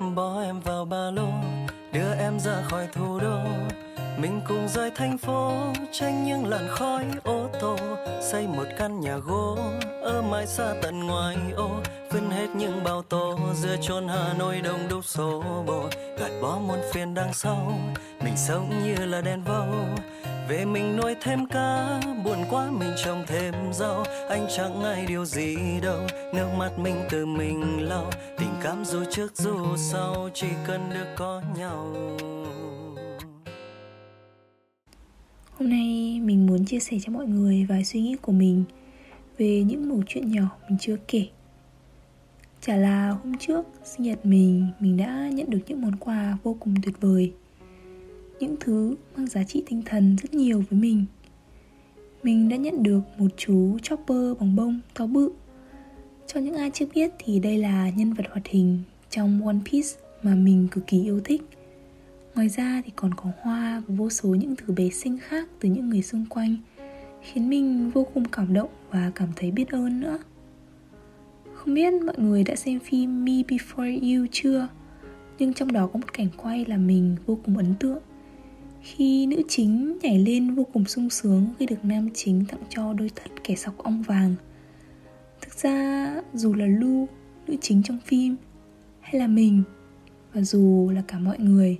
bỏ em vào ba lô, đưa em ra khỏi thủ đô. Mình cùng rời thành phố tranh những làn khói ô tô. Xây một căn nhà gỗ, ở mãi xa tận ngoài ô. Vứt hết những bao tô giữa chốn hà nội đông đúc số bộ gạt bỏ muôn phiền đằng sau, mình sống như là đèn vâu về mình nuôi thêm cá buồn quá mình trồng thêm rau. Anh chẳng ai điều gì đâu nước mắt mình tự mình lau. Tình cảm dù trước dù sau chỉ cần được có nhau. Hôm nay mình muốn chia sẻ cho mọi người vài suy nghĩ của mình về những mẩu chuyện nhỏ mình chưa kể. Chả là hôm trước sinh nhật mình, mình đã nhận được những món quà vô cùng tuyệt vời những thứ mang giá trị tinh thần rất nhiều với mình. Mình đã nhận được một chú chopper bằng bông to bự. Cho những ai chưa biết thì đây là nhân vật hoạt hình trong One Piece mà mình cực kỳ yêu thích. Ngoài ra thì còn có hoa và vô số những thứ bé xinh khác từ những người xung quanh, Khiến mình vô cùng cảm động và cảm thấy biết ơn nữa. Không biết mọi người đã xem phim Me Before You chưa? Nhưng trong đó có một cảnh quay là mình vô cùng ấn tượng khi nữ chính nhảy lên vô cùng sung sướng khi được nam chính tặng cho đôi tất kẻ sọc ong vàng. Thực ra, dù là lu, nữ chính trong phim, hay là mình, và dù là cả mọi người,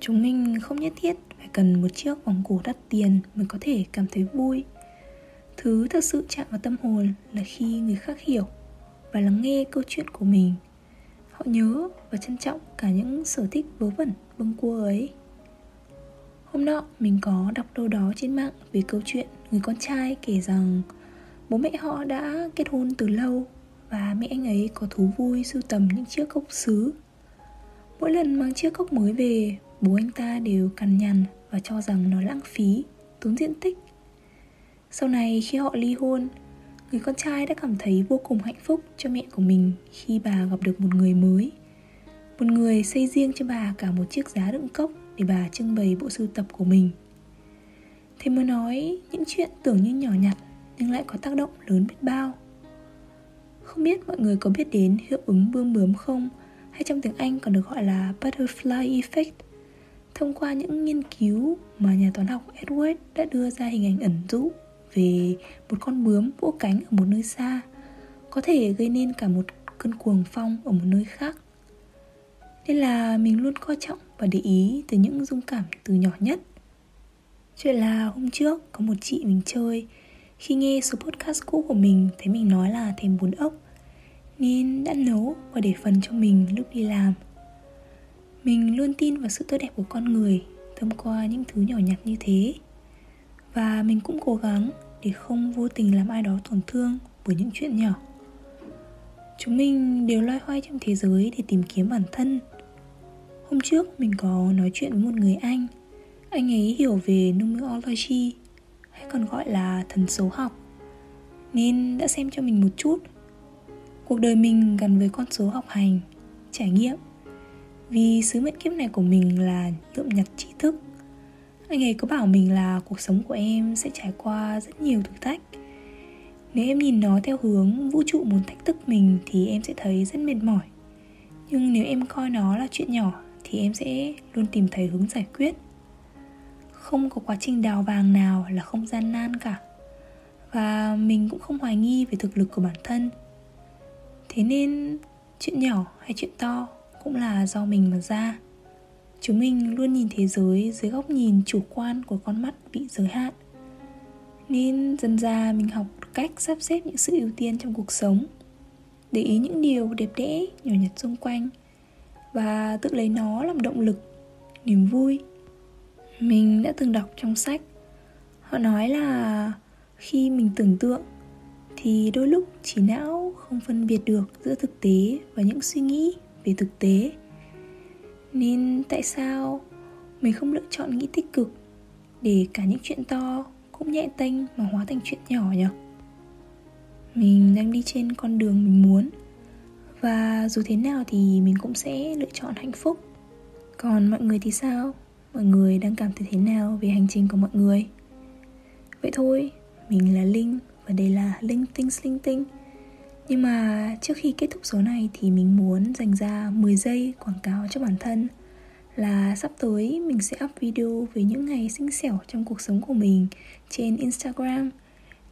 chúng mình không nhất thiết phải cần một chiếc vòng cổ đắt tiền mới có thể cảm thấy vui. Thứ thật sự chạm vào tâm hồn là khi người khác hiểu và lắng nghe câu chuyện của mình. Họ nhớ và trân trọng cả những sở thích vớ vẩn, bâng cua ấy. Hôm nọ mình có đọc đâu đó trên mạng về câu chuyện người con trai kể rằng bố mẹ họ đã kết hôn từ lâu và mẹ anh ấy có thú vui sưu tầm những chiếc cốc sứ. Mỗi lần mang chiếc cốc mới về, bố anh ta đều cằn nhằn và cho rằng nó lãng phí, tốn diện tích. Sau này khi họ ly hôn, người con trai đã cảm thấy vô cùng hạnh phúc cho mẹ của mình khi bà gặp được một người mới. Một người xây riêng cho bà cả một chiếc giá đựng cốc để bà trưng bày bộ sưu tập của mình. Thế mới nói những chuyện tưởng như nhỏ nhặt nhưng lại có tác động lớn biết bao. Không biết mọi người có biết đến hiệu ứng bươm bướm không? Hay trong tiếng anh còn được gọi là butterfly effect? Thông qua những nghiên cứu mà nhà toán học edward đã đưa ra hình ảnh ẩn dụ về một con bướm vỗ cánh ở một nơi xa, có thể gây nên cả một cơn cuồng phong ở một nơi khác nên là mình luôn coi trọng và để ý từ những dung cảm từ nhỏ nhất. Chuyện là hôm trước có một chị mình chơi. Khi nghe số podcast cũ của mình, thấy mình nói là thèm bún ốc. Nên đã nấu và để phần cho mình lúc đi làm. Mình luôn tin vào sự tốt đẹp của con người, thông qua những thứ nhỏ nhặt như thế. Và mình cũng cố gắng để không vô tình làm ai đó tổn thương bởi những chuyện nhỏ. Chúng mình đều loay hoay trong thế giới để tìm kiếm bản thân. Hôm trước mình có nói chuyện với một người anh. Anh ấy hiểu về numerology, Hay còn gọi là thần số học, Nên đã xem cho mình một chút. Cuộc đời mình gần với con số học hành, Trải nghiệm. Vì sứ mệnh kiếp này của mình là lượm nhặt trí thức. Anh ấy có bảo mình là cuộc sống của em sẽ trải qua rất nhiều thử thách. Nếu em nhìn nó theo hướng vũ trụ muốn thách thức mình Thì em sẽ thấy rất mệt mỏi. Nhưng nếu em coi nó là chuyện nhỏ thì em sẽ luôn tìm thấy hướng giải quyết. Không có quá trình đào vàng nào là không gian nan cả. Và mình cũng không hoài nghi về thực lực của bản thân. Thế nên, chuyện nhỏ hay chuyện to cũng là do mình mà ra. Chúng mình luôn nhìn thế giới dưới góc nhìn chủ quan của con mắt bị giới hạn. Nên dần ra mình học cách sắp xếp những sự ưu tiên trong cuộc sống. Để ý những điều đẹp đẽ, nhỏ nhặt xung quanh và tự lấy nó làm động lực, niềm vui. Mình đã từng đọc trong sách, họ nói là khi mình tưởng tượng thì đôi lúc trí não không phân biệt được giữa thực tế và những suy nghĩ về thực tế. Nên tại sao mình không lựa chọn nghĩ tích cực để cả những chuyện to cũng nhẹ tênh mà hóa thành chuyện nhỏ nhỉ? Mình đang đi trên con đường mình muốn và dù thế nào thì mình cũng sẽ lựa chọn hạnh phúc. Còn mọi người thì sao? Mọi người đang cảm thấy thế nào về hành trình của mọi người? Vậy thôi, mình là linh và đây là linh tinh linh tinh. Nhưng mà trước khi kết thúc số này thì mình muốn dành ra 10 giây quảng cáo cho bản thân là sắp tới mình sẽ up video về những ngày xinh xẻo trong cuộc sống của mình trên Instagram.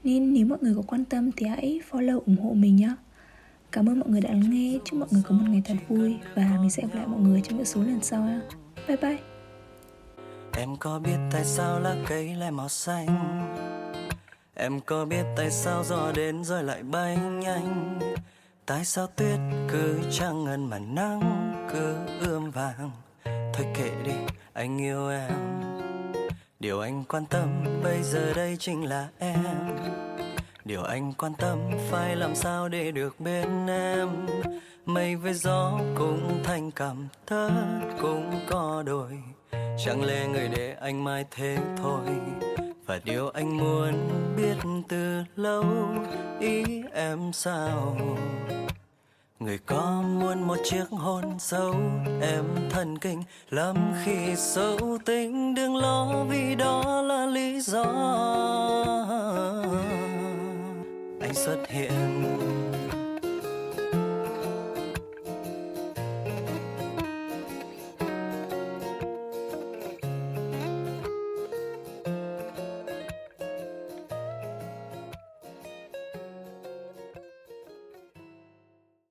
Nên nếu mọi người có quan tâm thì hãy follow ủng hộ mình nhé Cảm ơn mọi người đã lắng nghe. Chúc mọi người có một ngày thật vui Và mình sẽ gặp lại mọi người trong những số lần sau Bye bye. Em có biết tại sao lá cây lại màu xanh? Em có biết tại sao gió đến rồi lại bay nhanh? Tại sao tuyết cứ trăng ngần mà nắng cứ ươm vàng? Thôi kệ đi, anh yêu em. Điều anh quan tâm bây giờ đây chính là em. Điều anh quan tâm phải làm sao để được bên em? Mây với gió cũng thành cảm thất cũng có đôi. Chẳng lẽ người để anh mai thế thôi? Và điều anh muốn biết từ lâu, Ý em sao? Người có muốn một chiếc hôn sâu, Em thần kinh lắm khi sâu tính Đừng lo vì đó là lý do. Xuất hiện.